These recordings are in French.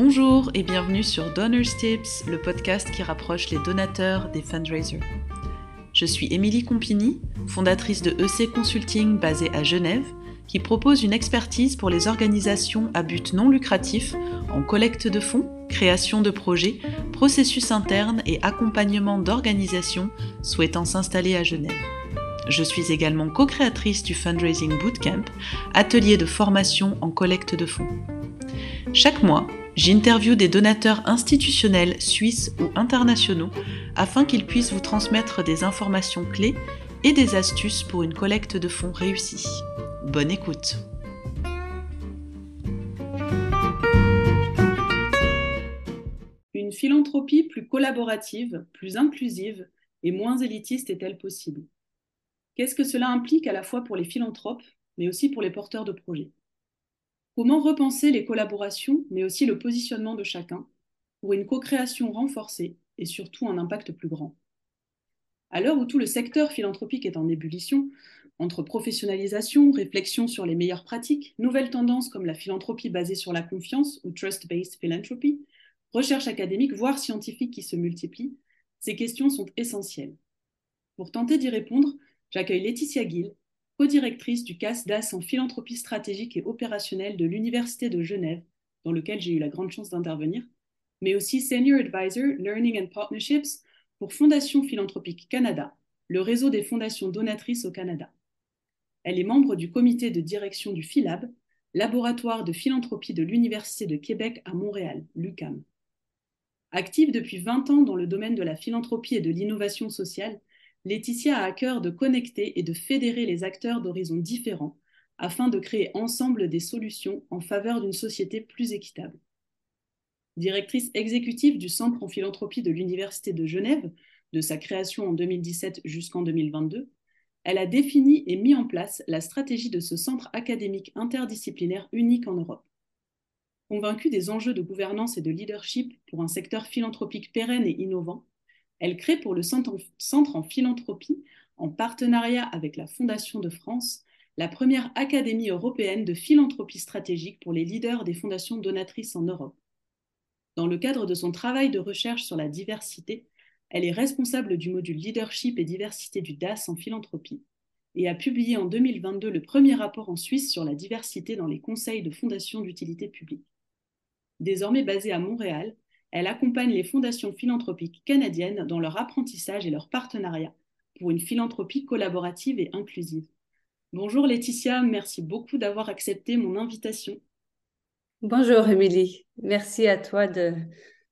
Bonjour et bienvenue sur Donors Tips, le podcast qui rapproche les donateurs des fundraisers. Je suis Émilie Compini, fondatrice de EC Consulting basée à Genève, qui propose une expertise pour les organisations à but non lucratif en collecte de fonds, création de projets, processus internes et accompagnement d'organisations souhaitant s'installer à Genève. Je suis également co-créatrice du Fundraising Bootcamp, atelier de formation en collecte de fonds. Chaque mois, j'interviewe des donateurs institutionnels suisses ou internationaux afin qu'ils puissent vous transmettre des informations clés et des astuces pour une collecte de fonds réussie. Bonne écoute. Une philanthropie plus collaborative, plus inclusive et moins élitiste est-elle possible? Qu'est-ce que cela implique à la fois pour les philanthropes, mais aussi pour les porteurs de projets? Comment repenser les collaborations, mais aussi le positionnement de chacun, pour une co-création renforcée et surtout un impact plus grand? À l'heure où tout le secteur philanthropique est en ébullition, entre professionnalisation, réflexion sur les meilleures pratiques, nouvelles tendances comme la philanthropie basée sur la confiance ou trust-based philanthropy, recherche académique, voire scientifique qui se multiplient, ces questions sont essentielles. Pour tenter d'y répondre, j'accueille Laetitia Gill, co-directrice du CAS DAS en philanthropie stratégique et opérationnelle de l'Université de Genève, dans lequel j'ai eu la grande chance d'intervenir, mais aussi Senior Advisor Learning and Partnerships pour Fondation Philanthropique Canada, le réseau des fondations donatrices au Canada. Elle est membre du comité de direction du PhiLab, laboratoire de philanthropie de l'Université de Québec à Montréal, l'UCAM. Active depuis 20 ans dans le domaine de la philanthropie et de l'innovation sociale, Laetitia a à cœur de connecter et de fédérer les acteurs d'horizons différents afin de créer ensemble des solutions en faveur d'une société plus équitable. Directrice exécutive du Centre en philanthropie de l'Université de Genève, de sa création en 2017 jusqu'en 2022, elle a défini et mis en place la stratégie de ce centre académique interdisciplinaire unique en Europe. Convaincue des enjeux de gouvernance et de leadership pour un secteur philanthropique pérenne et innovant, elle crée pour le Centre en philanthropie, en partenariat avec la Fondation de France, la première académie européenne de philanthropie stratégique pour les leaders des fondations donatrices en Europe. Dans le cadre de son travail de recherche sur la diversité, elle est responsable du module leadership et diversité du DAS en philanthropie et a publié en 2022 le premier rapport en Suisse sur la diversité dans les conseils de fondations d'utilité publique. Désormais basée à Montréal, elle accompagne les fondations philanthropiques canadiennes dans leur apprentissage et leur partenariat pour une philanthropie collaborative et inclusive. Bonjour Laetitia, merci beaucoup d'avoir accepté mon invitation. Bonjour Émilie, merci à toi de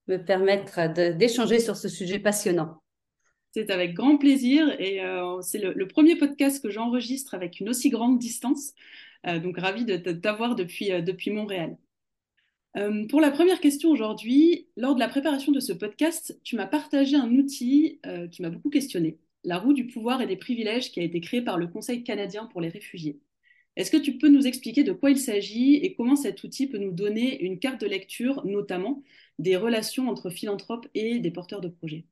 me permettre d'échanger sur ce sujet passionnant. C'est avec grand plaisir et euh, c'est le, premier podcast que j'enregistre avec une aussi grande distance. Euh, donc ravi de t'avoir depuis, euh, depuis Montréal. Euh, pour la première question aujourd'hui, lors de la préparation de ce podcast, tu m'as partagé un outil euh, qui m'a beaucoup questionné, la roue du pouvoir et des privilèges qui a été créé par le Conseil canadien pour les réfugiés. Est-ce que tu peux nous expliquer de quoi il s'agit et comment cet outil peut nous donner une carte de lecture, notamment des relations entre philanthropes et des porteurs de projets?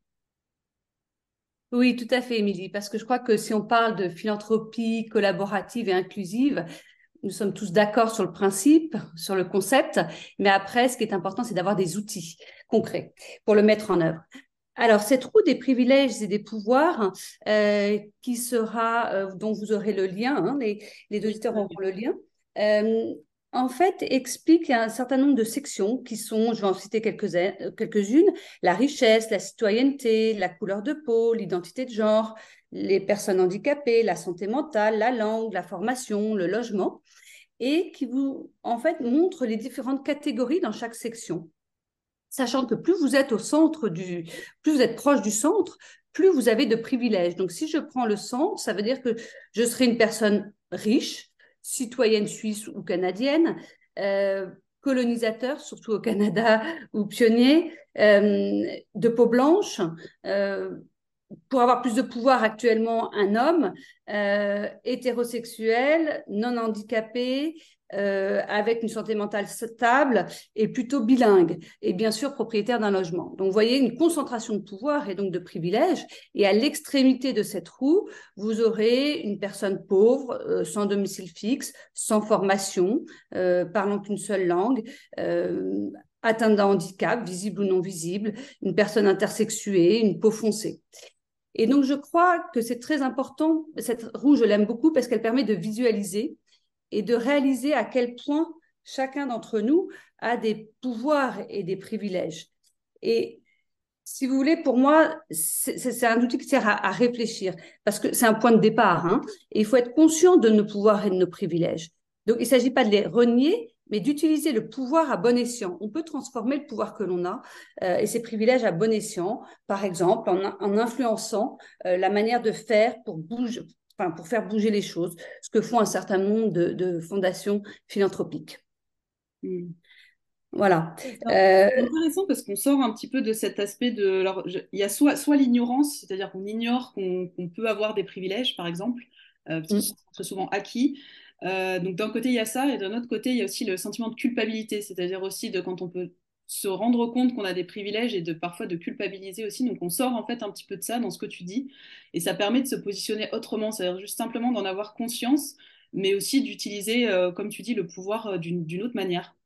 Oui, tout à fait, Émilie, parce que je crois que si on parle de philanthropie collaborative et inclusive, nous sommes tous d'accord sur le principe, sur le concept, mais après, ce qui est important, c'est d'avoir des outils concrets pour le mettre en œuvre. Alors, cette roue des privilèges et des pouvoirs, euh, qui sera, euh, dont vous aurez le lien, hein, les, les auditeurs auront le lien, euh, en fait, explique un certain nombre de sections qui sont, je vais en citer quelques-unes, la richesse, la citoyenneté, la couleur de peau, l'identité de genre, les personnes handicapées, la santé mentale, la langue, la formation, le logement, et qui vous, en fait, montre les différentes catégories dans chaque section. Sachant que plus vous êtes au centre du, plus vous êtes proche du centre, plus vous avez de privilèges. Donc, si je prends le centre, ça veut dire que je serai une personne riche, citoyenne suisse ou canadienne, euh, colonisateur, surtout au Canada, ou pionnier, euh, de peau blanche, euh, pour avoir plus de pouvoir actuellement un homme euh, hétérosexuel, non handicapé, euh, avec une santé mentale stable et plutôt bilingue, et bien sûr propriétaire d'un logement. Donc vous voyez une concentration de pouvoir et donc de privilèges, et à l'extrémité de cette roue, vous aurez une personne pauvre, euh, sans domicile fixe, sans formation, parlant qu'une seule langue, atteinte d'un handicap, visible ou non visible, une personne intersexuée, une peau foncée. Et donc, je crois que c'est très important. Cette roue, je l'aime beaucoup parce qu'elle permet de visualiser et de réaliser à quel point chacun d'entre nous a des pouvoirs et des privilèges. Et si vous voulez, pour moi, c'est un outil qui sert à, réfléchir parce que c'est un point de départ. Hein, et il faut être conscient de nos pouvoirs et de nos privilèges. Donc, il ne s'agit pas de les renier, mais d'utiliser le pouvoir à bon escient. On peut transformer le pouvoir que l'on a euh, et ses privilèges à bon escient, par exemple en, influençant euh, la manière de faire pour bouger, enfin, pour faire bouger les choses, ce que font un certain nombre de, fondations philanthropiques. Hmm. Voilà. C'est euh, intéressant parce qu'on sort un petit peu de cet aspect de. Alors, il y a soit, soit l'ignorance, c'est-à-dire qu'on ignore qu'on peut avoir des privilèges, par exemple, parce qu'ils hmm. sont très souvent acquis. Euh, donc d'un côté, il y a ça, et d'un autre côté, il y a aussi le sentiment de culpabilité, c'est-à-dire aussi de quand on peut se rendre compte qu'on a des privilèges et de parfois de culpabiliser aussi. Donc on sort en fait un petit peu de ça dans ce que tu dis, et ça permet de se positionner autrement, c'est-à-dire juste simplement d'en avoir conscience, mais aussi d'utiliser, euh, comme tu dis, le pouvoir euh, d'une autre manière.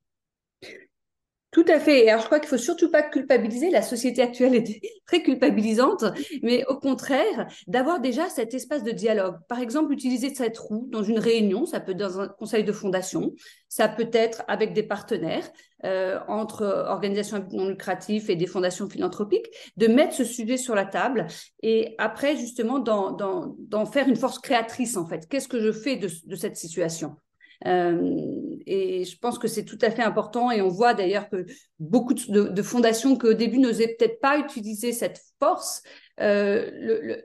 Tout à fait. Alors, je crois qu'il faut surtout pas culpabiliser. La société actuelle est très culpabilisante, mais au contraire, d'avoir déjà cet espace de dialogue. Par exemple, utiliser cette roue dans une réunion, ça peut être dans un conseil de fondation, ça peut être avec des partenaires euh, entre organisations non lucratives et des fondations philanthropiques, de mettre ce sujet sur la table et après, justement, d'en faire une force créatrice, en fait. Qu'est-ce que je fais de, cette situation? Et je pense que c'est tout à fait important. Et on voit d'ailleurs que beaucoup de, fondations qui au début n'osaient peut-être pas utiliser cette force euh,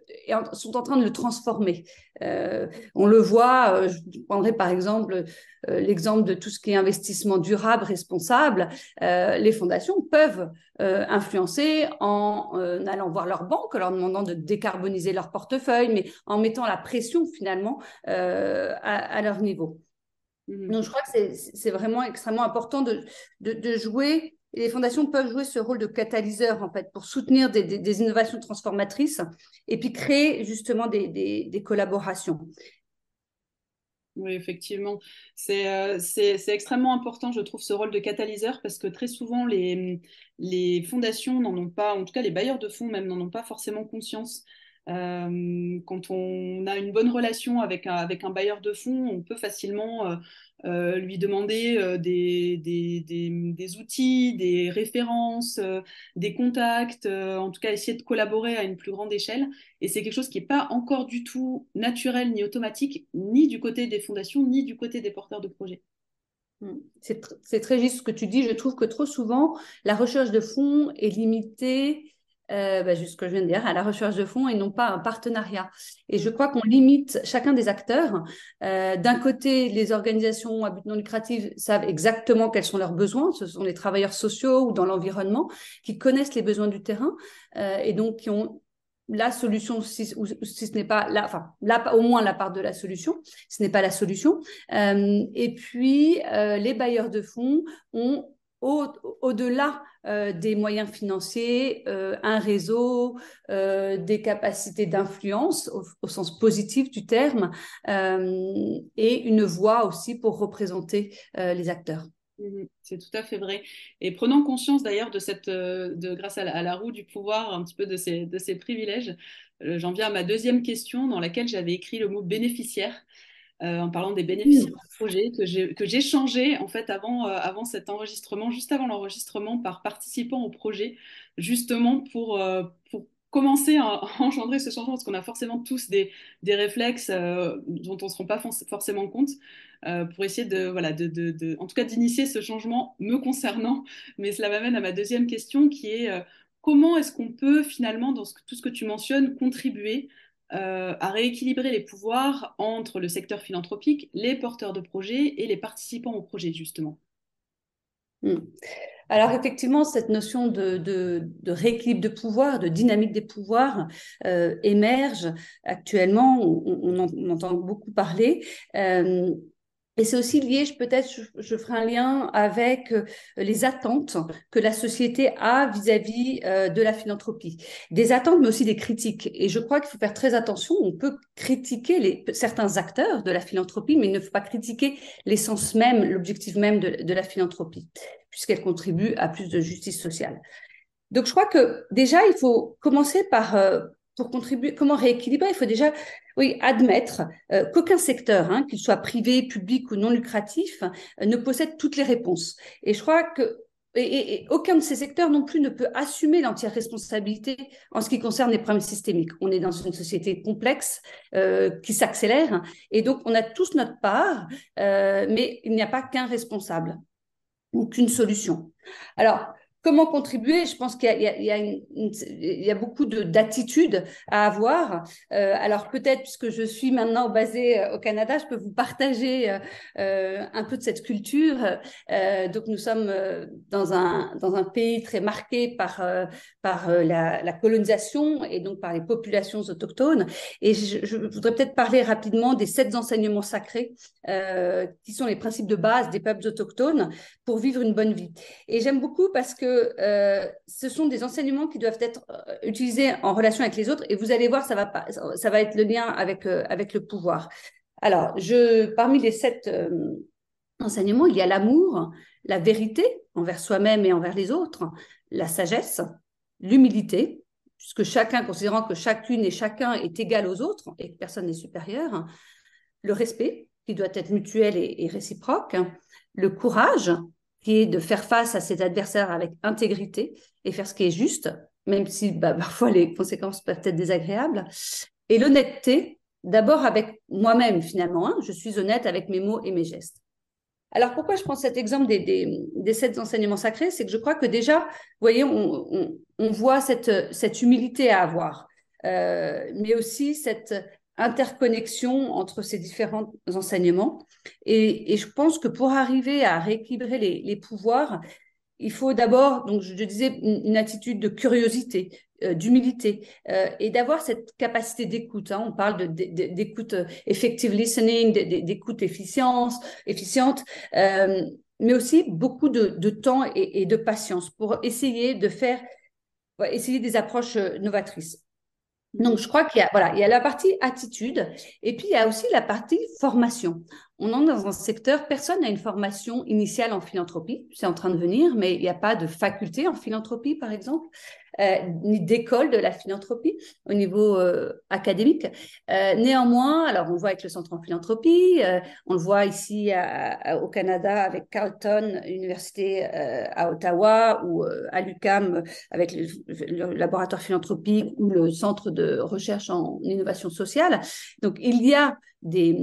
sont en train de le transformer. Euh, on le voit, je prendrai par exemple l'exemple de tout ce qui est investissement durable, responsable. les fondations peuvent influencer en allant voir leur banque, en leur demandant de décarboniser leur portefeuille, mais en mettant la pression finalement à leur niveau. Mmh. Donc, je crois que c'est vraiment extrêmement important de, de, jouer. Et les fondations peuvent jouer ce rôle de catalyseur, en fait, pour soutenir des, des, innovations transformatrices et puis créer justement des, des collaborations. Oui, effectivement. Euh, c'est extrêmement important, je trouve, ce rôle de catalyseur parce que très souvent, les, les fondations n'en ont pas, en tout cas les bailleurs de fonds même, n'en ont pas forcément conscience. Euh, quand on a une bonne relation avec un, bailleur de fonds, on peut facilement euh, euh, lui demander des, outils, des références, des contacts, en tout cas essayer de collaborer à une plus grande échelle. Et c'est quelque chose qui n'est pas encore du tout naturel ni automatique, ni du côté des fondations, ni du côté des porteurs de projets. Hmm. C'est très juste ce que tu dis. Je trouve que trop souvent, la recherche de fonds est limitée euh, juste ce que je viens de dire, à la recherche de fonds et non pas un partenariat. Et je crois qu'on limite chacun des acteurs. Euh, d'un côté, les organisations à but non lucratif savent exactement quels sont leurs besoins. Ce sont les travailleurs sociaux ou dans l'environnement qui connaissent les besoins du terrain euh, et donc qui ont la solution, si, ou, si ce n'est pas la, enfin, au moins la part de la solution, ce n'est pas la solution. Euh, et puis, les bailleurs de fonds ont au-delà euh, des moyens financiers, euh, un réseau, euh, des capacités d'influence au, sens positif du terme, et une voix aussi pour représenter les acteurs. Mmh c'est tout à fait vrai. Et prenant conscience d'ailleurs de cette, de, grâce à la, roue du pouvoir, un petit peu de ces, de ces privilèges, j'en viens à ma deuxième question dans laquelle j'avais écrit le mot bénéficiaire. Euh, en parlant des bénéficiaires du projet que j'ai changé en fait avant, euh, avant cet enregistrement, juste avant l'enregistrement, par participant au projet, justement pour, euh, pour commencer à, engendrer ce changement, parce qu'on a forcément tous des, des réflexes dont on ne se rend pas forcément compte, pour essayer de, voilà, de, de, de en tout cas d'initier ce changement me concernant. Mais cela m'amène à ma deuxième question qui est comment est-ce qu'on peut finalement, dans tout ce que tu mentionnes, contribuer euh, à rééquilibrer les pouvoirs entre le secteur philanthropique, les porteurs de projets et les participants au projet, justement. Hmm. Alors effectivement, cette notion de, rééquilibre de pouvoir, de dynamique des pouvoirs euh, émerge actuellement, on, en, entend beaucoup parler. Euh, Et c'est aussi lié, peut-être, je, ferai un lien avec euh, les attentes que la société a vis-à-vis euh, de la philanthropie. Des attentes, mais aussi des critiques. Et je crois qu'il faut faire très attention. On peut critiquer les, certains acteurs de la philanthropie, mais il ne faut pas critiquer l'essence même, l'objectif même de, de la philanthropie, puisqu'elle contribue à plus de justice sociale. Donc, je crois que déjà, il faut commencer par, euh, pour contribuer, comment rééquilibrer Il faut déjà, oui, admettre euh, qu'aucun secteur, hein, qu'il soit privé, public ou non lucratif, euh, ne possède toutes les réponses. Et je crois que aucun de ces secteurs non plus ne peut assumer l'entière responsabilité en ce qui concerne les problèmes systémiques. On est dans une société complexe euh, qui s'accélère et donc on a tous notre part, mais il n'y a pas qu'un responsable ou qu'une solution. Alors, Comment contribuer Je pense qu'il y, a, beaucoup d'attitudes à avoir. Euh, alors peut-être, puisque je suis maintenant basée euh, au Canada, je peux vous partager euh, un peu de cette culture. donc nous sommes dans un, dans un pays très marqué par, par la, colonisation et donc par les populations autochtones. Et je, je voudrais peut-être parler rapidement des sept enseignements sacrés qui sont les principes de base des peuples autochtones pour vivre une bonne vie. Et j'aime beaucoup parce que euh, ce sont des enseignements qui doivent être euh, utilisés en relation avec les autres. Et vous allez voir, ça va, pas, ça va être le lien avec, euh, avec le pouvoir. Alors, parmi les sept enseignements, il y a l'amour, la vérité envers soi-même et envers les autres, la sagesse, l'humilité, puisque chacun, considérant que chacune et chacun est égal aux autres et que personne n'est supérieur, le respect, qui doit être mutuel et réciproque, le courage, qui est de faire face à ses adversaires avec intégrité et faire ce qui est juste, même si bah, parfois les conséquences peuvent être désagréables. Et l'honnêteté, d'abord avec moi-même finalement. Hein. je suis honnête avec mes mots et mes gestes. Alors pourquoi je prends cet exemple des, des, sept enseignements sacrés? C'est que je crois que déjà, vous voyez, on, voit cette, cette humilité à avoir, euh, mais aussi cette interconnexion entre ces différents enseignements. Et, je pense que pour arriver à rééquilibrer les, pouvoirs, il faut d'abord, donc je, disais, une, attitude de curiosité, euh, d'humilité euh, et d'avoir cette capacité d'écoute. Hein. On parle d'écoute euh, effective listening, d'écoute efficience, efficiente, mais aussi beaucoup de, temps et, et, de patience pour essayer de faire, essayer des approches novatrices. Donc, je crois qu'il y a, voilà, il y a la partie attitude et puis il y a aussi la partie formation. On est dans un secteur, personne n'a une formation initiale en philanthropie, c'est en train de venir, mais il n'y a pas de faculté en philanthropie, par exemple. Euh, ni d'école de la philanthropie au niveau euh, académique. Euh, néanmoins, alors on voit avec le Centre en philanthropie, on le voit ici au Canada avec Carleton Université à Ottawa ou à l'UCAM avec le, laboratoire philanthropique ou le Centre de recherche en innovation sociale. Donc il y a des,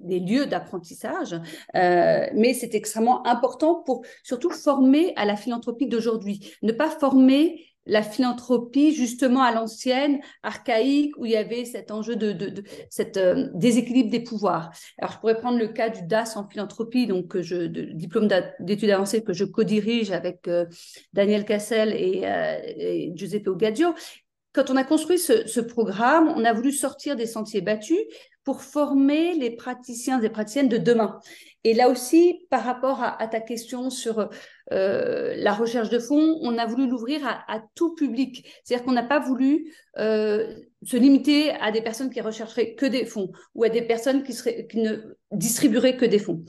lieux d'apprentissage, mais c'est extrêmement important pour surtout former à la philanthropie d'aujourd'hui, ne pas former la philanthropie justement à l'ancienne, archaïque, où il y avait cet enjeu de, cet euh, déséquilibre des pouvoirs. Alors je pourrais prendre le cas du DAS en philanthropie, donc je, diplôme d'études avancées que je co-dirige avec euh, Daniel Cassel et, euh, Giuseppe Ogadio. Quand on a construit ce, programme, on a voulu sortir des sentiers battus pour former les praticiens et praticiennes de demain. Et là aussi, par rapport à, ta question sur euh, la recherche de fonds, on a voulu l'ouvrir à, tout public. C'est-à-dire qu'on n'a pas voulu euh, se limiter à des personnes qui rechercheraient que des fonds ou à des personnes qui, qui ne distribueraient que des fonds.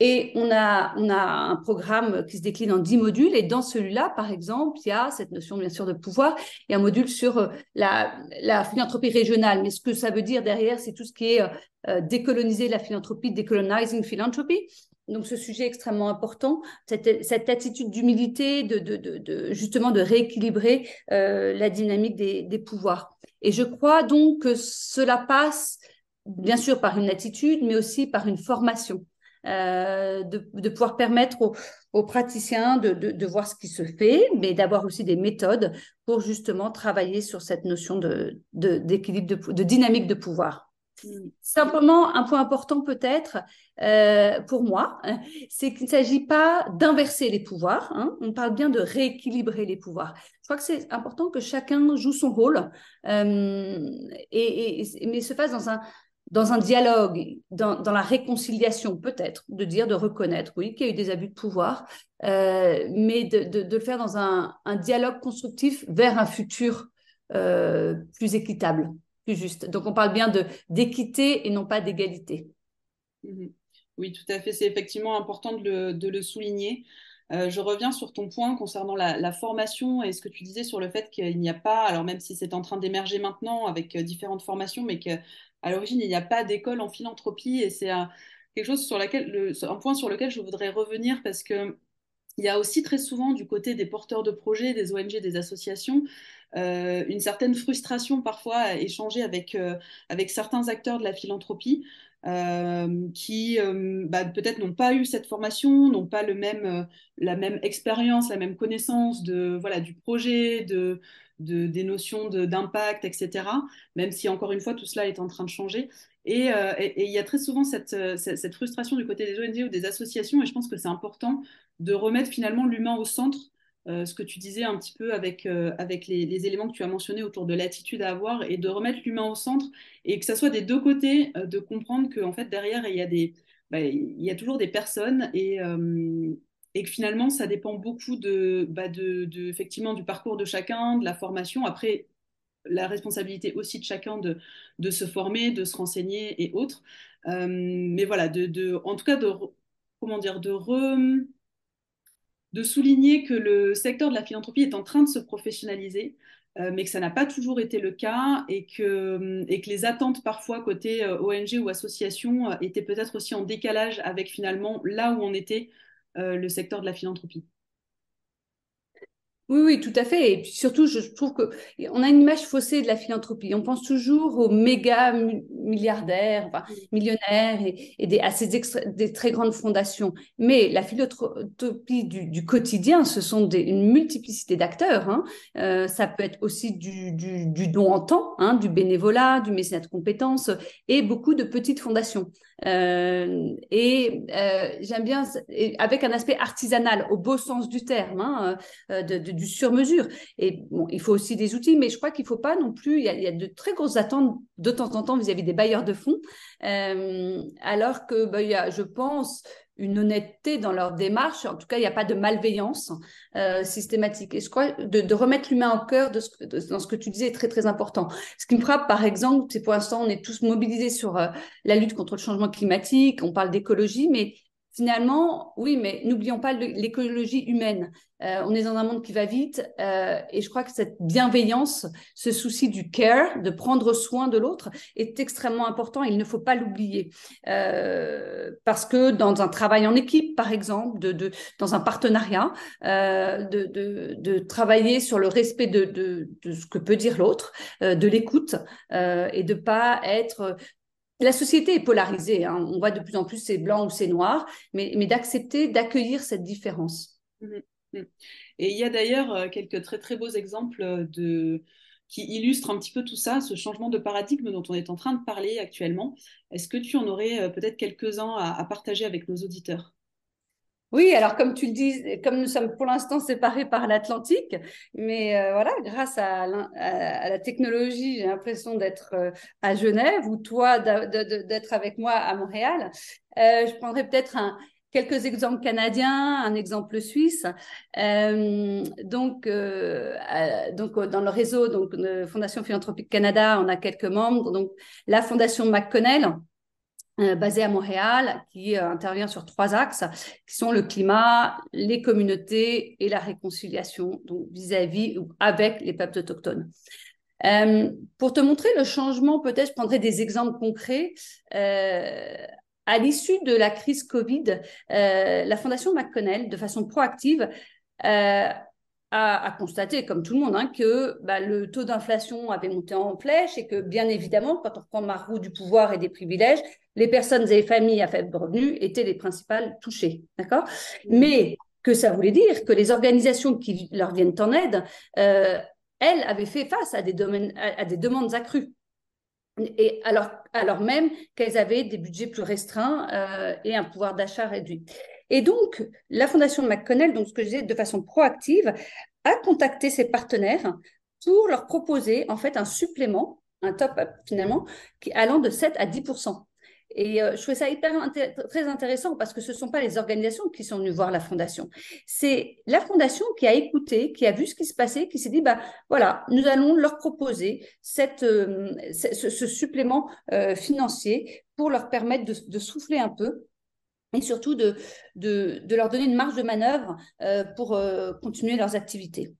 Et on a, on a un programme qui se décline en dix modules. Et dans celui-là, par exemple, il y a cette notion, bien sûr, de pouvoir. Il y a un module sur euh, la, la philanthropie régionale. Mais ce que ça veut dire derrière, c'est tout ce qui est euh, euh, décoloniser la philanthropie, décolonizing philanthropy. Donc, ce sujet extrêmement important, cette, attitude d'humilité, de, justement de rééquilibrer la dynamique des pouvoirs. Et je crois donc que cela passe, bien sûr, par une attitude, mais aussi par une formation. Euh, de, pouvoir permettre aux, praticiens de, voir ce qui se fait, mais d'avoir aussi des méthodes pour justement travailler sur cette notion de, d'équilibre, de, dynamique de pouvoir. Mm. Simplement, un point important peut-être euh, pour moi, c'est qu'il ne s'agit pas d'inverser les pouvoirs, hein. on parle bien de rééquilibrer les pouvoirs. Je crois que c'est important que chacun joue son rôle, euh, et, mais se fasse dans un, dans un dialogue, dans, la réconciliation peut-être, de dire, de reconnaître, oui, qu'il y a eu des abus de pouvoir, euh, mais de, le faire dans un, dialogue constructif vers un futur euh, plus équitable, plus juste. Donc on parle bien de d'équité et non pas d'égalité. Mhm. Oui, tout à fait. C'est effectivement important de le, souligner. Euh, je reviens sur ton point concernant la, formation et ce que tu disais sur le fait qu'il n'y a pas, alors même si c'est en train d'émerger maintenant avec différentes formations, mais que à l'origine, il n'y a pas d'école en philanthropie et c'est quelque chose sur un point sur lequel je voudrais revenir parce que il y a aussi très souvent du côté des porteurs de projets, des ONG, des associations, euh, une certaine frustration parfois à échanger avec, euh, avec certains acteurs de la philanthropie euh, qui bah, peut-être n'ont pas eu cette formation, n'ont pas le même, la même expérience, la même connaissance de, voilà, du projet, de, des notions d'impact, etc. Même si, encore une fois, tout cela est en train de changer. Et, euh, il y a très souvent euh, cette, cette, frustration du côté des ONG ou des associations, et je pense que c'est important de remettre finalement l'humain au centre. Euh, ce que tu disais un petit peu avec, avec les, éléments que tu as mentionnés autour de l'attitude à avoir et de remettre l'humain au centre et que ça soit des deux côtés, de comprendre qu'en fait derrière il y a des, bah, il y a toujours des personnes et, et que finalement, ça dépend beaucoup de, bah de, effectivement, du parcours de chacun, de la formation. Après, la responsabilité aussi de chacun de, de se former, de se renseigner et autres. Euh, mais voilà, de, de, en tout cas, de, comment dire, de, de souligner que le secteur de la philanthropie est en train de se professionnaliser. Euh, mais que ça n'a pas toujours été le cas et que, que les attentes parfois côté euh, ONG ou association étaient peut-être aussi en décalage avec finalement là où on était euh, le secteur de la philanthropie. Oui, oui, tout à fait. Et puis surtout, je trouve que on a une image faussée de la philanthropie. On pense toujours aux méga milliardaires, enfin, millionnaires et, des, à ces des très grandes fondations. Mais la philanthropie du, quotidien, ce sont des, une multiplicité d'acteurs. Hein. Euh, ça peut être aussi du, du, don en temps, hein, du bénévolat, du mécénat de compétences et beaucoup de petites fondations. Euh, et euh, j'aime bien, avec un aspect artisanal, au beau sens du terme, hein, euh, de, du sur-mesure. Et bon, il faut aussi des outils, mais je crois qu'il ne faut pas non plus, il y, a, de très grosses attentes de temps en temps vis-à-vis des bailleurs de fonds, alors que bah, il y a, je pense, une honnêteté dans leur démarche. En tout cas, il n'y a pas de malveillance euh, systématique. Et je crois de, remettre l'humain au cœur de ce, dans ce que tu disais est très très important. Ce qui me frappe, par exemple, c'est pour l'instant, on est tous mobilisés sur euh, la lutte contre le changement climatique. On parle d'écologie, mais finalement, oui, mais n'oublions pas l'écologie humaine. Euh, on est dans un monde qui va vite euh, et je crois que cette bienveillance, ce souci du care, de prendre soin de l'autre, est extrêmement important. Il ne faut pas l'oublier euh, parce que dans un travail en équipe, par exemple, de, dans un partenariat, de, de, travailler sur le respect de, ce que peut dire l'autre, de l'écoute et de pas être la société est polarisée. Hein. On voit de plus en plus c'est blanc ou c'est noir, mais, d'accepter, d'accueillir cette différence. Mmh, mmh. Et il y a d'ailleurs euh, quelques très très beaux exemples de qui illustrent un petit peu tout ça, ce changement de paradigme dont on est en train de parler actuellement. Est-ce que tu en aurais euh, peut-être quelques-uns à partager avec nos auditeurs? Oui, alors comme tu le dis, comme nous sommes pour l'instant séparés par l'Atlantique, mais euh, voilà, grâce à, la technologie, j'ai l'impression d'être euh, à Genève ou toi d'être avec moi à Montréal. Euh, je prendrais peut-être quelques exemples canadiens, un exemple suisse. donc, donc dans le réseau donc de Fondation Philanthropique Canada, on a quelques membres. Donc la Fondation McConnell basé à Montréal, qui euh, intervient sur trois axes, qui sont le climat, les communautés et la réconciliation, donc vis-à-vis ou avec les peuples autochtones. Euh, pour te montrer le changement, peut-être je prendrai des exemples concrets. à l'issue de la crise Covid, la Fondation McConnell, de façon proactive, a, constaté, comme tout le monde, hein, que bah, le taux d'inflation avait monté en flèche et que, bien évidemment, quand on prend ma roue du pouvoir et des privilèges, les personnes et les familles à faible revenu étaient les principales touchées. Mais que ça voulait dire que les organisations qui leur viennent en aide, euh, elles avaient fait face à des, demandes accrues. Et alors, alors même qu'elles avaient des budgets plus restreints euh, et un pouvoir d'achat réduit. Et donc, la Fondation McConnell, donc ce que je disais de façon proactive, a contacté ses partenaires pour leur proposer en fait un supplément un top finalement, allant de 7 à 10% et euh, je trouvais ça hyper très intéressant parce que ce ne sont pas les organisations qui sont venues voir la fondation. C'est la fondation qui a écouté, qui a vu ce qui se passait, qui s'est dit, bah, voilà, nous allons leur proposer cette, euh, ce, supplément euh, financier pour leur permettre de, souffler un peu et surtout de, de, de, leur donner une marge de manœuvre pour continuer leurs activités.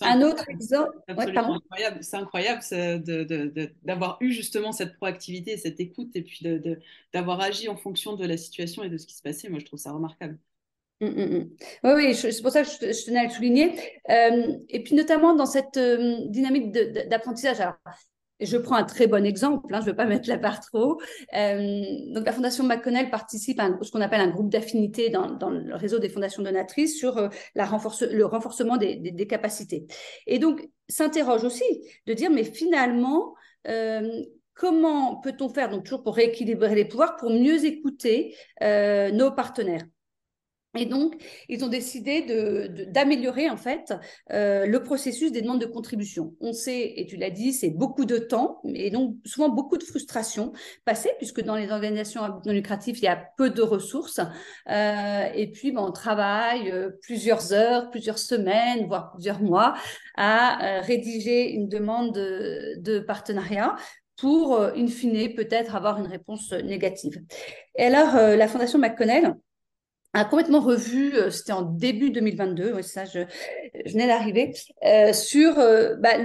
Un autre exemple. c'est incroyable d'avoir eu justement cette proactivité, cette écoute et puis d'avoir agi en fonction de la situation et de ce qui se passait. Moi, je trouve ça remarquable. Mmh, mmh, mmh. Oui, oui, c'est pour ça que je, tenais à le souligner. Euh, et puis notamment dans cette euh, dynamique d'apprentissage. Alors, je prends un très bon exemple, hein, je ne veux pas mettre la barre trop. Euh, donc, la Fondation McConnell participe à ce qu'on appelle un groupe d'affinité dans, le réseau des fondations donatrices sur euh, le renforcement des, capacités. Et donc, s'interroge aussi de dire, mais finalement, euh, comment peut-on faire, donc toujours pour rééquilibrer les pouvoirs, pour mieux écouter nos partenaires? Et donc, ils ont décidé d'améliorer en fait euh, le processus des demandes de contribution. On sait, et tu l'as dit, c'est beaucoup de temps et donc souvent beaucoup de frustration passée puisque dans les organisations non lucratives, il y a peu de ressources. Euh, et puis, ben, on travaille euh, plusieurs heures, plusieurs semaines, voire plusieurs mois à rédiger une demande de, de partenariat pour, in fine, peut-être avoir une réponse négative. Et alors, la Fondation McConnell a complètement revu, euh, c'était en début 2022, oui, ça, je, venais d'arriver, euh, sur euh, bah,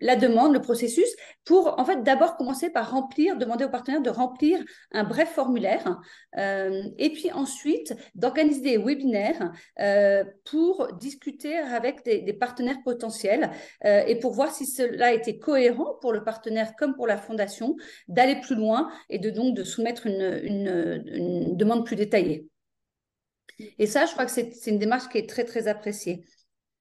la demande, le processus, pour en fait d'abord commencer par remplir, demander aux partenaires de remplir un bref formulaire, et puis ensuite d'organiser des webinaires pour discuter avec des, partenaires potentiels et pour voir si cela était cohérent pour le partenaire comme pour la fondation, d'aller plus loin et de donc de soumettre une demande plus détaillée. Et ça, je crois que c'est une démarche qui est très, très appréciée.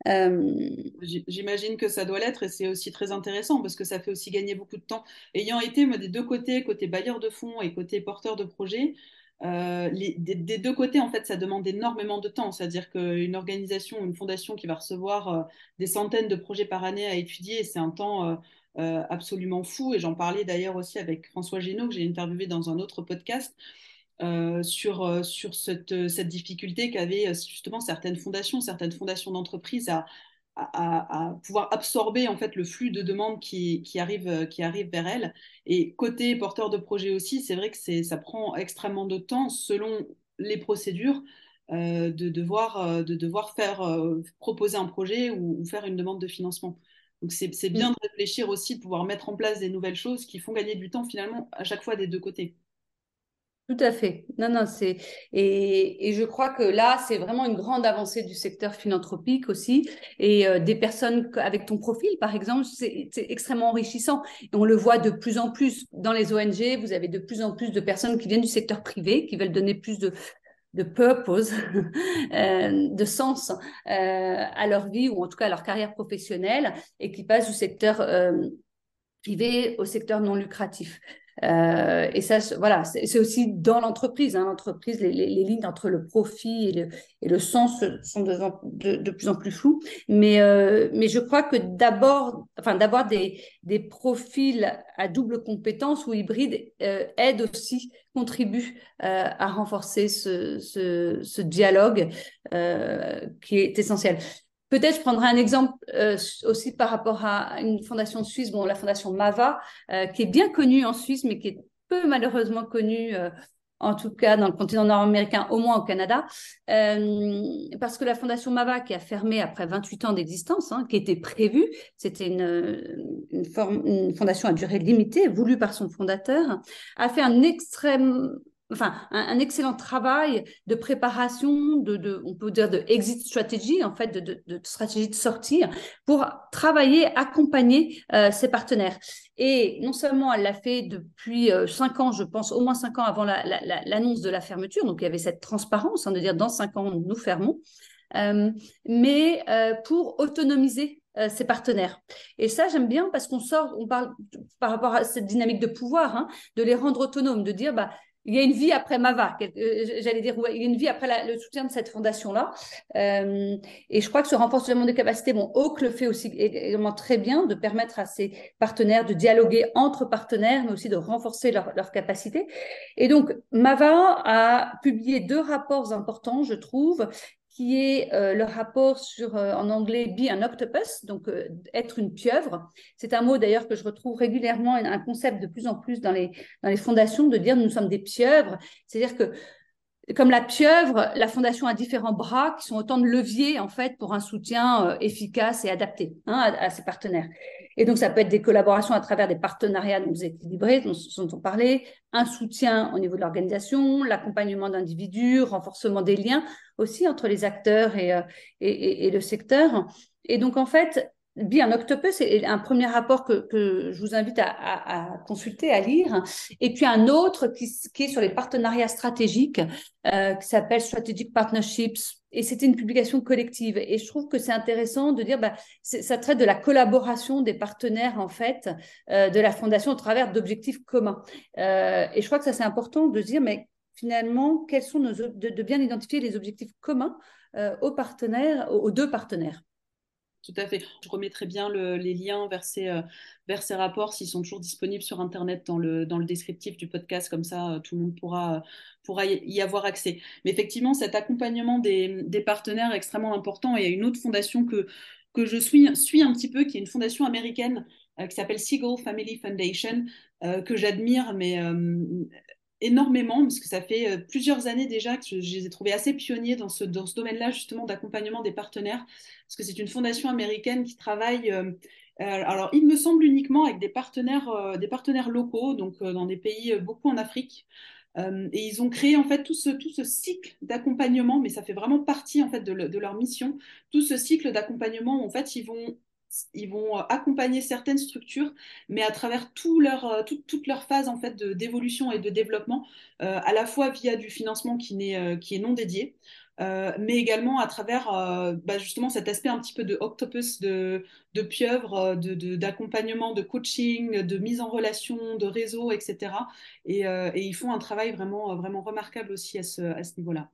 Euh, j'imagine que ça doit l'être et c'est aussi très intéressant parce que ça fait aussi gagner beaucoup de temps. Ayant été des deux côtés, côté bailleur de fonds et côté porteur de projet, euh, des, deux côtés, en fait, ça demande énormément de temps. C'est-à-dire qu'une organisation, une fondation qui va recevoir euh, des centaines de projets par année à étudier, c'est un temps absolument fou. Et j'en parlais d'ailleurs aussi avec François Génaud, que j'ai interviewé dans un autre podcast. Euh, sur, euh, sur cette, euh, cette difficulté qu'avaient justement certaines fondations, certaines fondations d'entreprise à, à, pouvoir absorber en fait le flux de demandes qui, qui, arrive, qui arrive vers elles. Et côté porteur de projet aussi, c'est vrai que ça prend extrêmement de temps selon les procédures de, devoir, de devoir faire proposer un projet ou, ou, faire une demande de financement. Donc c'est bien mm. de réfléchir aussi, de pouvoir mettre en place des nouvelles choses qui font gagner du temps finalement à chaque fois des deux côtés. Tout à fait. Non, non, c'est et, et, je crois que là, c'est vraiment une grande avancée du secteur philanthropique aussi et euh, des personnes avec ton profil, par exemple, c'est extrêmement enrichissant. On le voit de plus en plus dans les ONG. Vous avez de plus en plus de personnes qui viennent du secteur privé, qui veulent donner plus de de purpose, euh, de sens euh, à leur vie ou en tout cas à leur carrière professionnelle et qui passent du secteur privé au secteur non lucratif. Euh, et ça, voilà, c'est aussi dans l'entreprise. Hein, l'entreprise, les, lignes entre le profit et le, sens sont de, plus en plus floues. Mais, euh, mais je crois que d'abord, enfin, d'avoir des, profils à double compétence ou hybrides euh, aide aussi, contribue à renforcer ce, dialogue qui est essentiel. Peut-être je prendrai un exemple euh, aussi par rapport à une fondation suisse, bon, la fondation MAVA, euh, qui est bien connue en Suisse, mais qui est peu malheureusement connue, euh, en tout cas dans le continent nord-américain, au moins au Canada, parce que la fondation MAVA, qui a fermé après 28 ans d'existence, hein, qui était prévue, c'était une, une, une fondation à durée limitée, voulue par son fondateur, a fait un extrême enfin, un, excellent travail de préparation, de, on peut dire de exit strategy, en fait, de, stratégie de sortir, pour travailler, accompagner euh, ses partenaires. Et non seulement elle l'a fait depuis euh, cinq ans, je pense, au moins cinq ans avant l'annonce de la fermeture, donc il y avait cette transparence hein, de dire dans cinq ans, nous fermons, euh, mais pour autonomiser ses partenaires. Et ça, j'aime bien parce qu'on sort, on parle par rapport à cette dynamique de pouvoir, hein, de les rendre autonomes, de dire, bah, il y a une vie après Mava, euh, j'allais dire, il y a une vie après le soutien de cette fondation-là. Euh, et je crois que ce renforcement des capacités, bon, Oak le fait aussi également très bien, de permettre à ses partenaires de dialoguer entre partenaires, mais aussi de renforcer leurs leur capacités. Et donc, Mava a publié deux rapports importants, je trouve, qui est euh, le rapport sur, euh, en anglais, be an octopus, donc euh, être une pieuvre. C'est un mot d'ailleurs que je retrouve régulièrement, un concept de plus en plus dans les, dans les fondations, de dire nous sommes des pieuvres. C'est-à-dire que comme la pieuvre, la fondation a différents bras qui sont autant de leviers en fait pour un soutien efficace et adapté hein, à, ses partenaires. Et donc ça peut être des collaborations à travers des partenariats donc équilibrés dont, dont on parlait, un soutien au niveau de l'organisation, l'accompagnement d'individus, renforcement des liens aussi entre les acteurs et, euh, et, et, le secteur. Et donc, en fait, Bien, Octopus c'est un premier rapport que, je vous invite à, consulter, à lire. Et puis un autre qui, est sur les partenariats stratégiques, euh, qui s'appelle Strategic Partnerships. Et c'était une publication collective. Et je trouve que c'est intéressant de dire, bah, ça traite de la collaboration des partenaires, en fait, euh, de la Fondation au travers d'objectifs communs. Euh, et je crois que ça, c'est important de dire, mais finalement, quels sont nos, de, bien identifier les objectifs communs aux partenaires, aux, deux partenaires. Tout à fait. Je remettrai bien les liens vers ces, euh, vers ces rapports s'ils sont toujours disponibles sur Internet dans le, dans le descriptif du podcast. Comme ça, euh, tout le monde pourra, pourra y avoir accès. Mais effectivement, cet accompagnement des, des partenaires est extrêmement important. Et il y a une autre fondation que, que je suis, suis un petit peu, qui est une fondation américaine qui s'appelle Seagull Family Foundation, que j'admire, mais énormément, parce que ça fait euh, plusieurs années déjà que je, les ai trouvés assez pionniers dans ce, dans ce domaine-là, justement, d'accompagnement des partenaires, parce que c'est une fondation américaine qui travaille, euh, euh, alors il me semble uniquement avec des partenaires, des partenaires locaux, donc dans des pays, beaucoup en Afrique. et ils ont créé en fait tout ce, tout ce cycle d'accompagnement, mais ça fait vraiment partie en fait de, de leur mission, tout ce cycle d'accompagnement en fait ils vont ils vont euh, accompagner certaines structures, mais à travers tout leur, euh, toute leur phase en fait d'évolution et de développement, euh, à la fois via du financement qui, n'est, qui est non dédié, mais également à travers bah, justement cet aspect un petit peu de octopus, de, de pieuvre, de, d'accompagnement, de, coaching, de mise en relation, de réseau, etc. Et, et ils font un travail vraiment, vraiment remarquable aussi à ce, à ce niveau-là.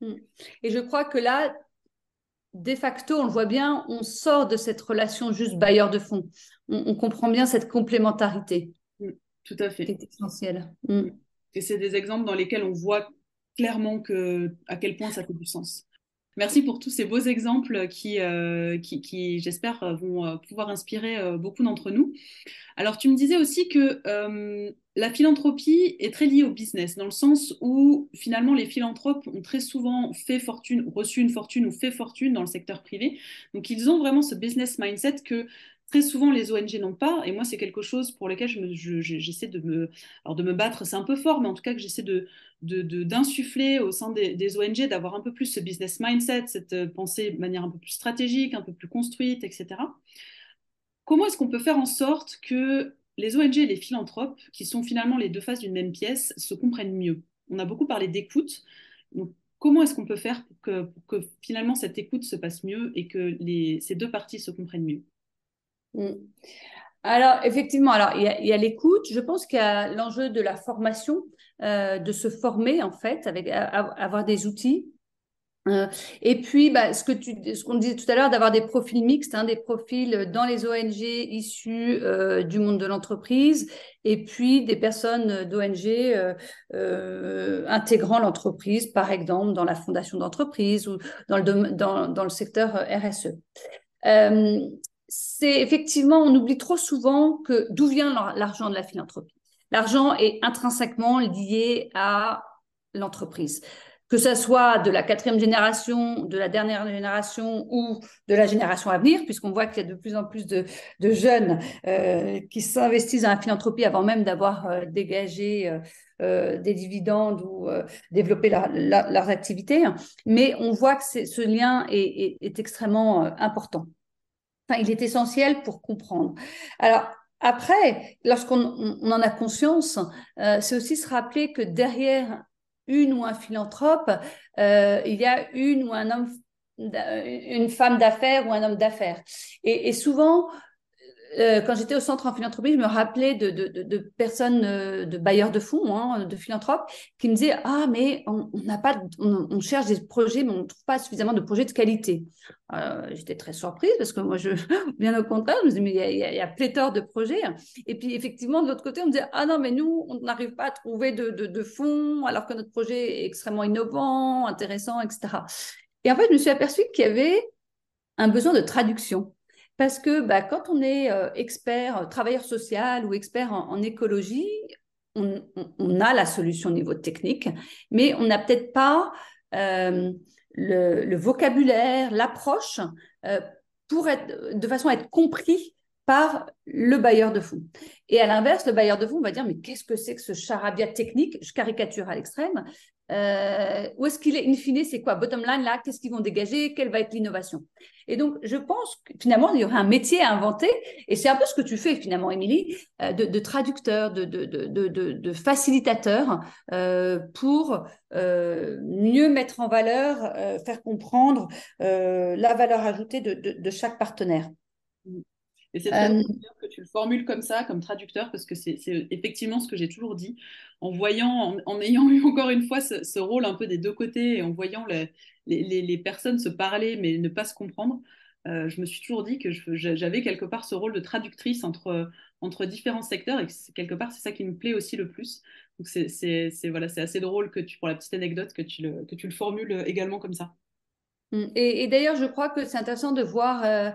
Mmh. Et je crois que là, de facto, on le voit bien, on sort de cette relation juste bailleur de fonds. On, comprend bien cette complémentarité. Mm, tout à fait. C'est essentiel. Mm. Et c'est des exemples dans lesquels on voit clairement que, à quel point ça fait du sens. Merci pour tous ces beaux exemples qui, euh, qui, j'espère, vont euh, pouvoir inspirer euh, beaucoup d'entre nous. Alors, tu me disais aussi que la philanthropie est très liée au business, dans le sens où finalement les philanthropes ont très souvent fait fortune, reçu une fortune ou fait fortune dans le secteur privé. Donc, ils ont vraiment ce business mindset que très souvent les ONG n'ont pas, et moi c'est quelque chose pour lequel j'essaie de, me, alors de me battre, c'est un peu fort, mais en tout cas que j'essaie d'insuffler au sein des, ONG, d'avoir un peu plus ce business mindset, cette euh, pensée de manière un peu plus stratégique, un peu plus construite, etc. Comment est-ce qu'on peut faire en sorte que les ONG et les philanthropes, qui sont finalement les deux faces d'une même pièce, se comprennent mieux? On a beaucoup parlé d'écoute. Donc, comment est-ce qu'on peut faire pour que, finalement cette écoute se passe mieux et que ces deux parties se comprennent mieux? Mm. Alors, effectivement, alors il y a, l'écoute. Je pense qu'il y a l'enjeu de la formation, euh, de se former en fait, avec avoir des outils. Euh, et puis, bah, ce que tu, ce qu'on disait tout à l'heure, d'avoir des profils mixtes, hein, des profils dans les ONG issus euh, du monde de l'entreprise, et puis des personnes d'ONG intégrant l'entreprise, par exemple dans la fondation d'entreprise ou dans le, dans, dans le secteur RSE c'est effectivement, on oublie trop souvent que d'où vient l'argent de la philanthropie. L'argent est intrinsèquement lié à l'entreprise. Que ce soit de la quatrième génération, de la dernière génération ou de la génération à venir, puisqu'on voit qu'il y a de plus en plus de, jeunes euh, qui s'investissent dans la philanthropie avant même d'avoir euh, dégagé euh, des dividendes ou développé leurs activités. Mais on voit que ce lien est extrêmement important il est essentiel pour comprendre. Alors, après, lorsqu'on en a conscience, euh, c'est aussi se rappeler que derrière une ou un philanthrope, euh, il y a une ou un homme, une femme d'affaires ou un homme d'affaires. Et, souvent, euh, quand j'étais au centre en philanthropie, je me rappelais de, personnes, euh, de bailleurs de fonds, hein, de philanthropes, qui me disaient Ah, mais on, n'a pas, on, cherche des projets, mais on ne trouve pas suffisamment de projets de qualité. Euh, j'étais très surprise parce que moi, je, bien au contraire, je me disais Mais il y, a, pléthore de projets. Et puis, effectivement, de l'autre côté, on me disait Ah non, mais nous, on n'arrive pas à trouver de, fonds alors que notre projet est extrêmement innovant, intéressant, etc. Et en fait, je me suis aperçue qu'il y avait un besoin de traduction. Parce que bah, quand on est euh, expert, euh, travailleur social ou expert en, écologie, on, a la solution au niveau technique, mais on n'a peut-être pas euh, le, vocabulaire, l'approche pour de façon à être compris par le bailleur de fonds. Et à l'inverse, le bailleur de fonds va dire, mais qu'est-ce que c'est que ce charabia technique? Je caricature à l'extrême. Euh, où est-ce qu'il est, in fine, c'est quoi? Bottom line, là, qu'est-ce qu'ils vont dégager? Quelle va être l'innovation? Et donc, je pense que finalement, il y aurait un métier à inventer, et c'est un peu ce que tu fais finalement, Émilie, euh, de, traducteur, de, facilitateur euh, pour mieux mettre en valeur, faire comprendre la valeur ajoutée de, chaque partenaire. Et c'est très bien que tu le formules comme ça, comme traducteur, parce que c'est effectivement ce que j'ai toujours dit. En voyant, en, ayant eu encore une fois ce, rôle un peu des deux côtés et en voyant les, les, les personnes se parler mais ne pas se comprendre, euh, je me suis toujours dit que j'avais quelque part ce rôle de traductrice entre, entre différents secteurs et que quelque part c'est ça qui me plaît aussi le plus. Donc c'est voilà, assez drôle que tu, pour la petite anecdote, que tu le, que tu le formules également comme ça. Mmh. Et, d'ailleurs, je crois que c'est intéressant de voir euh,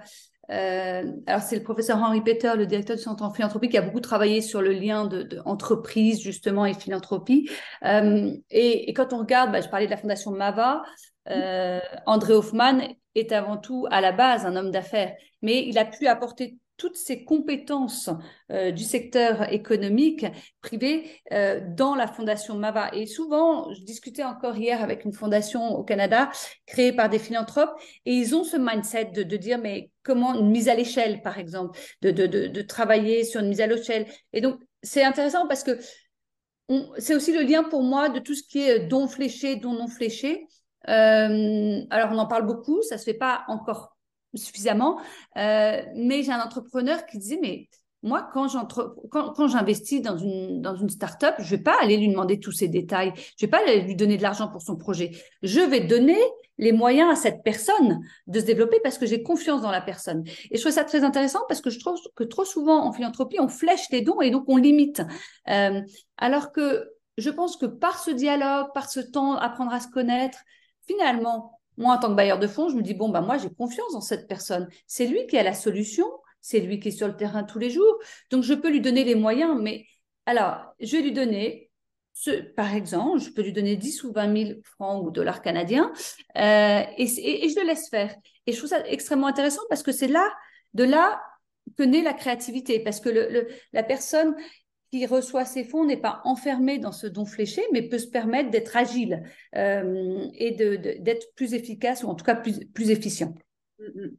euh, alors, c'est le professeur Henri Peter, le directeur du Centre en philanthropie, qui a beaucoup travaillé sur le lien de, entreprise, justement, et philanthropie. Euh, et, quand on regarde, bah, je parlais de la fondation Mava, euh, André Hoffman est avant tout, à la base, un homme d'affaires, mais il a pu apporter toutes ces compétences euh, du secteur économique privé euh, dans la fondation Mava. Et souvent, je discutais encore hier avec une fondation au Canada créée par des philanthropes et ils ont ce mindset de, dire mais comment une mise à l'échelle, par exemple, de, de, de, travailler sur une mise à l'échelle. Et donc, c'est intéressant parce que c'est aussi le lien pour moi de tout ce qui est don fléché, don non fléché. Euh, alors, on en parle beaucoup, ça se fait pas encore suffisamment. Euh, mais j'ai un entrepreneur qui disait, mais moi, quand, quand, quand j'investis dans une, dans une start-up, je ne vais pas aller lui demander tous ces détails. Je ne vais pas lui donner de l'argent pour son projet. Je vais donner les moyens à cette personne de se développer parce que j'ai confiance dans la personne. Et je trouve ça très intéressant parce que je trouve que trop souvent en philanthropie, on flèche les dons et donc on limite. Euh, alors que je pense que par ce dialogue, par ce temps, apprendre à se connaître, finalement, moi, en tant que bailleur de fonds, je me dis, bon, bah, moi, j'ai confiance en cette personne. C'est lui qui a la solution, c'est lui qui est sur le terrain tous les jours. Donc, je peux lui donner les moyens, mais alors, je vais lui donner, ce, par exemple, je peux lui donner 10 ou 20 000 francs ou dollars canadiens euh, et, je le laisse faire. Et je trouve ça extrêmement intéressant parce que c'est là, de là que naît la créativité, parce que la personne qui reçoit ces fonds n'est pas enfermé dans ce don fléché, mais peut se permettre d'être agile euh, et d'être plus efficace ou en tout cas plus, efficient. Mm, mm.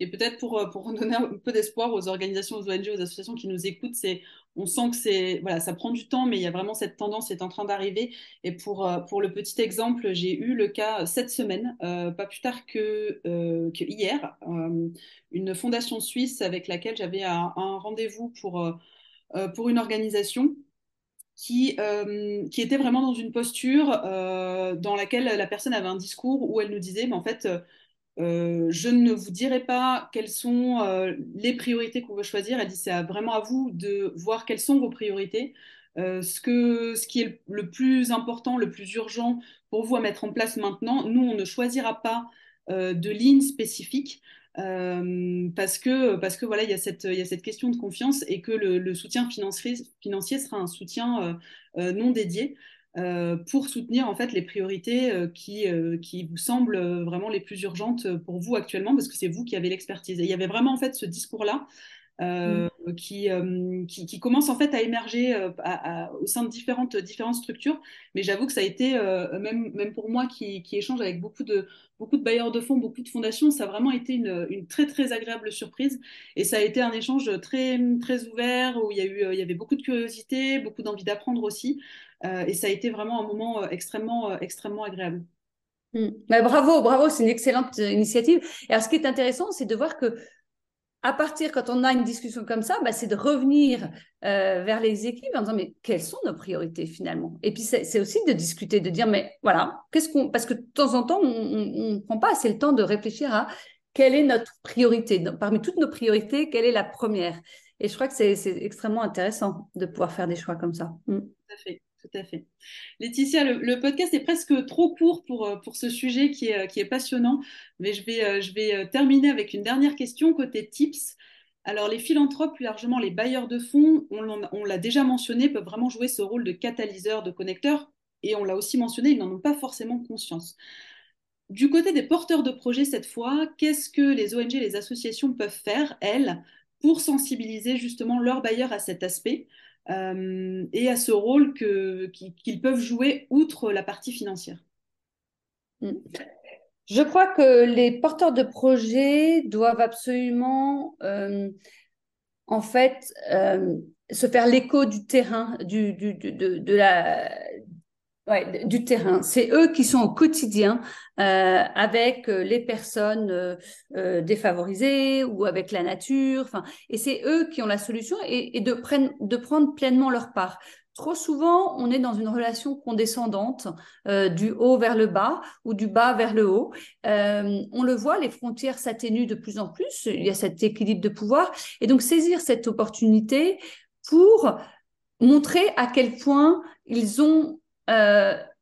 Et peut-être pour, euh, pour donner un peu d'espoir aux organisations, aux ONG, aux associations qui nous écoutent, c'est on sent que c'est voilà, ça prend du temps, mais il y a vraiment cette tendance qui est en train d'arriver. Et pour, euh, pour le petit exemple, j'ai eu le cas cette semaine, pas plus tard que, hier, une fondation suisse avec laquelle j'avais un, rendez-vous pour pour une organisation qui, euh, qui était vraiment dans une posture euh, dans laquelle la personne avait un discours où elle nous disait, mais en fait, je ne vous dirai pas quelles sont les priorités qu'on veut choisir. Elle dit, c'est vraiment à vous de voir quelles sont vos priorités. ce, que, ce qui est le plus important, le plus urgent pour vous à mettre en place maintenant, nous, on ne choisira pas de ligne spécifique. Euh, parce que parce que voilà il y a cette y a cette question de confiance et que le, soutien financier financier sera un soutien euh, euh, non dédié pour soutenir en fait les priorités qui qui vous semblent vraiment les plus urgentes pour vous actuellement parce que c'est vous qui avez l'expertise. Et il y avait vraiment en fait ce discours là euh, qui, euh, qui, qui, commence en fait à émerger euh, au sein de différentes, différentes structures. Mais j'avoue que ça a été, même, même pour moi qui, qui, échange avec beaucoup de, beaucoup de bailleurs de fonds, beaucoup de fondations, ça a vraiment été une, une, très très agréable surprise. Et ça a été un échange très, très ouvert où il y, a eu, il y avait beaucoup de curiosité, beaucoup d'envie d'apprendre aussi. et ça a été vraiment un moment extrêmement, extrêmement agréable. Mm. Bah, bravo, bravo, c'est une excellente initiative. Et alors, ce qui est intéressant, c'est de voir que à partir, quand on a une discussion comme ça, bah, c'est de revenir euh, vers les équipes en disant mais quelles sont nos priorités finalement? Et puis c'est aussi de discuter, de dire mais voilà, qu'est-ce qu'on parce que de temps en temps on ne prend pas assez le temps de réfléchir à quelle est notre priorité parmi toutes nos priorités, quelle est la première? Et je crois que c'est extrêmement intéressant de pouvoir faire des choix comme ça. Mm. Tout à fait. Laetitia, le, podcast est presque trop court pour, euh, ce sujet qui est, qui est passionnant, mais je vais, euh, je vais euh, terminer avec une dernière question côté tips. Alors, les philanthropes, plus largement les bailleurs de fonds, on l'a déjà mentionné, peuvent vraiment jouer ce rôle de catalyseur, de connecteur, et on l'a aussi mentionné, ils n'en ont pas forcément conscience. Du côté des porteurs de projets, cette fois, qu'est-ce que les ONG, les associations peuvent faire, elles, pour sensibiliser justement leurs bailleurs à cet aspect? Euh, et à ce rôle qu'ils peuvent jouer outre la partie financière. Mm. Je crois que les porteurs de projets doivent absolument, euh, en fait, euh, se faire l'écho du terrain, du, du, de, la, Ouais, du terrain. C'est eux qui sont au quotidien euh, avec euh, les personnes euh, défavorisées ou avec la nature. Enfin, et c'est eux qui ont la solution et, de, prenne, de prendre pleinement leur part. Trop souvent, on est dans une relation condescendante, du haut vers le bas ou du bas vers le haut. on le voit, les frontières s'atténuent de plus en plus. Il y a cet équilibre de pouvoir. Et donc, saisir cette opportunité pour montrer à quel point ils ont euh,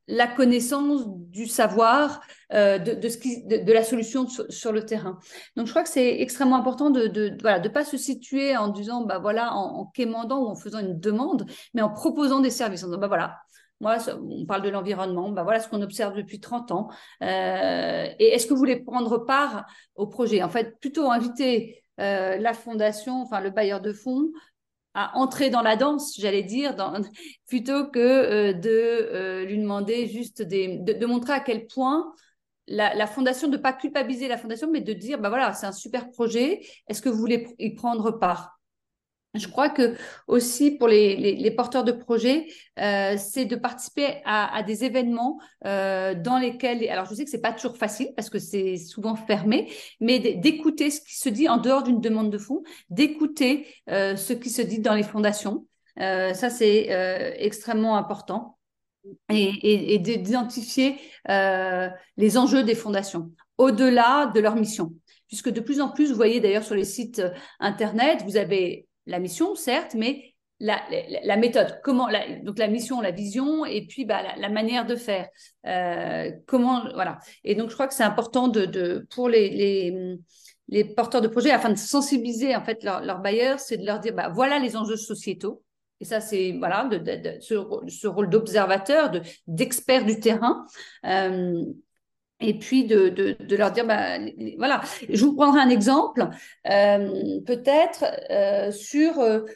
la connaissance du savoir, euh, de, la solution sur, le terrain. Donc, je crois que c'est extrêmement important de ne pas se situer en disant, bah, voilà, en, en, quémandant ou en faisant une demande, mais en proposant des services, en disant, bah, voilà, moi, on parle de l'environnement, bah, voilà ce qu'on observe depuis 30 ans. Euh, et est-ce que vous voulez prendre part au projet? En fait, plutôt inviter la fondation, enfin le bailleur de fonds, à entrer dans la danse, j'allais dire, plutôt que euh, de euh, lui demander juste des, de, montrer à quel point la, fondation, de ne pas culpabiliser la fondation, mais de dire, bah voilà, c'est un super projet, est-ce que vous voulez y prendre part? Je crois que aussi pour les, porteurs de projets, euh, c'est de participer à, des événements euh, dans lesquels, alors je sais que c'est pas toujours facile parce que c'est souvent fermé, mais d'écouter ce qui se dit en dehors d'une demande de fonds, d'écouter euh, ce qui se dit dans les fondations. ça c'est extrêmement important et, et d'identifier les enjeux des fondations au-delà de leur mission puisque de plus en plus, vous voyez d'ailleurs sur les sites internet, vous avez la mission, certes, mais la, la, méthode, comment, donc la mission, la vision, et puis bah, la, manière de faire. Euh, comment, voilà. Et donc, je crois que c'est important de, de, pour les, les, les, porteurs de projets, afin de sensibiliser en fait leurs bailleurs, c'est de leur dire, bah, voilà les enjeux sociétaux. Et ça, c'est voilà, de, ce, ce, rôle d'observateur, d'expert du terrain. Euh, et puis de, de, leur dire, bah, voilà, je vous prendrai un exemple, euh, peut-être euh, sur euh,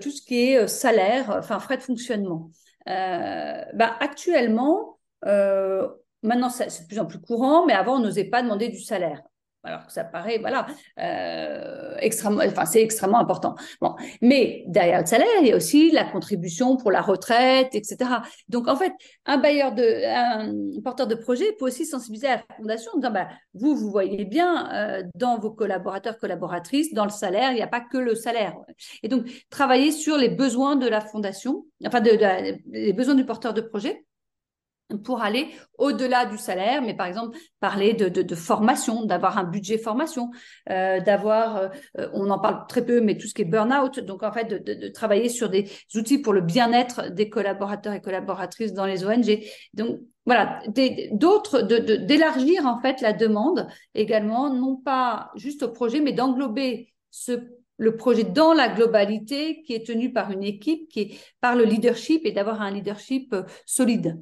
tout ce qui est salaire, enfin frais de fonctionnement. bah, actuellement, maintenant c'est de plus en plus courant, mais avant on n'osait pas demander du salaire alors que ça paraît, voilà, euh, extrêmement, enfin, c'est extrêmement important. Bon, mais derrière le salaire, il y a aussi la contribution pour la retraite, etc. Donc, en fait, un bailleur de, un porteur de projet peut aussi sensibiliser à la fondation en disant, bah, vous, vous voyez bien euh, dans vos collaborateurs, collaboratrices, dans le salaire, il n'y a pas que le salaire. Et donc, travailler sur les besoins de la fondation, enfin, de les besoins du porteur de projet pour aller au-delà du salaire, mais par exemple parler de, de, formation, d'avoir un budget formation, euh, d'avoir, euh, on en parle très peu, mais tout ce qui est burn-out, donc en fait de, de, travailler sur des outils pour le bien-être des collaborateurs et collaboratrices dans les ONG. Donc voilà, d'autres, d'élargir en fait la demande également, non pas juste au projet, mais d'englober ce le projet dans la globalité qui est tenu par une équipe, qui est par le leadership et d'avoir un leadership euh, solide.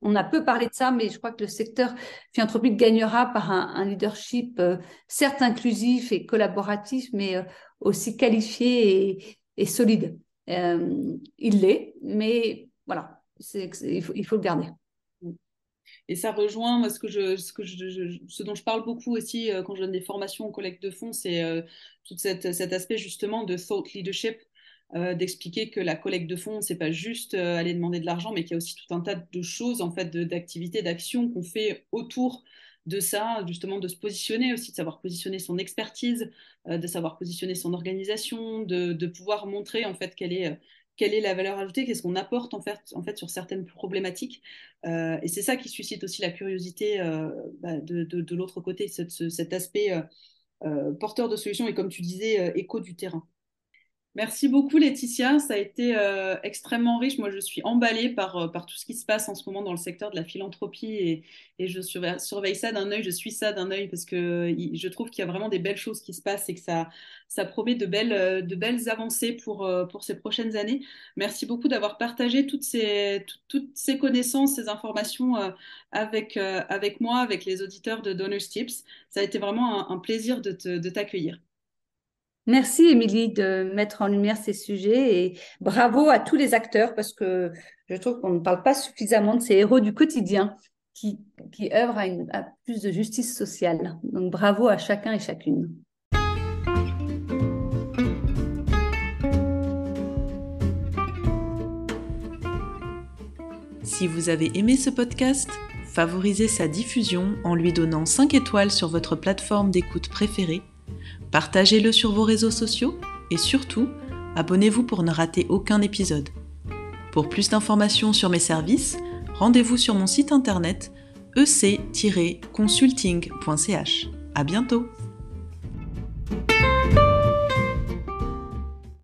On a peu parlé de ça, mais je crois que le secteur philanthropique gagnera par un, leadership euh, certes inclusif et collaboratif, mais euh, aussi qualifié et, solide. Euh, il l'est, mais voilà, il faut, le garder. Et ça rejoint moi, ce, dont je parle beaucoup aussi quand je donne des formations aux collègues de fonds, c'est tout cet aspect justement de thought leadership, euh, d'expliquer que la collecte de fonds, c'est pas juste euh, aller demander de l'argent, mais qu'il y a aussi tout un tas de choses, en fait, d'activités, d'actions qu'on fait autour de ça, justement, de se positionner aussi, de savoir positionner son expertise, de savoir positionner son organisation, de, pouvoir montrer en fait quelle est quelle est la valeur ajoutée, qu'est-ce qu'on apporte en fait, sur certaines problématiques. Euh, et c'est ça qui suscite aussi la curiosité euh, bah, de, l'autre côté, cet, aspect euh, porteur de solutions et comme tu disais, écho du terrain. Merci beaucoup Laetitia, ça a été euh, extrêmement riche. Moi, je suis emballée par, euh, par tout ce qui se passe en ce moment dans le secteur de la philanthropie et, et je surveille, ça d'un œil, je suis ça d'un œil parce que je trouve qu'il y a vraiment des belles choses qui se passent et que ça, ça promet de belles, euh, de belles avancées pour, pour ces prochaines années. Merci beaucoup d'avoir partagé toutes ces, toutes ces connaissances, ces informations avec, avec moi, avec les auditeurs de Donors Tips. Ça a été vraiment un, un plaisir de t'accueillir. Merci, Émilie, de mettre en lumière ces sujets et bravo à tous les acteurs parce que je trouve qu'on ne parle pas suffisamment de ces héros du quotidien qui, œuvrent à, à plus de justice sociale. Donc bravo à chacun et chacune. Si vous avez aimé ce podcast, favorisez sa diffusion en lui donnant 5 étoiles sur votre plateforme d'écoute préférée Partagez-le sur vos réseaux sociaux et surtout, abonnez-vous pour ne rater aucun épisode. Pour plus d'informations sur mes services, rendez-vous sur mon site internet ec-consulting.ch. À bientôt!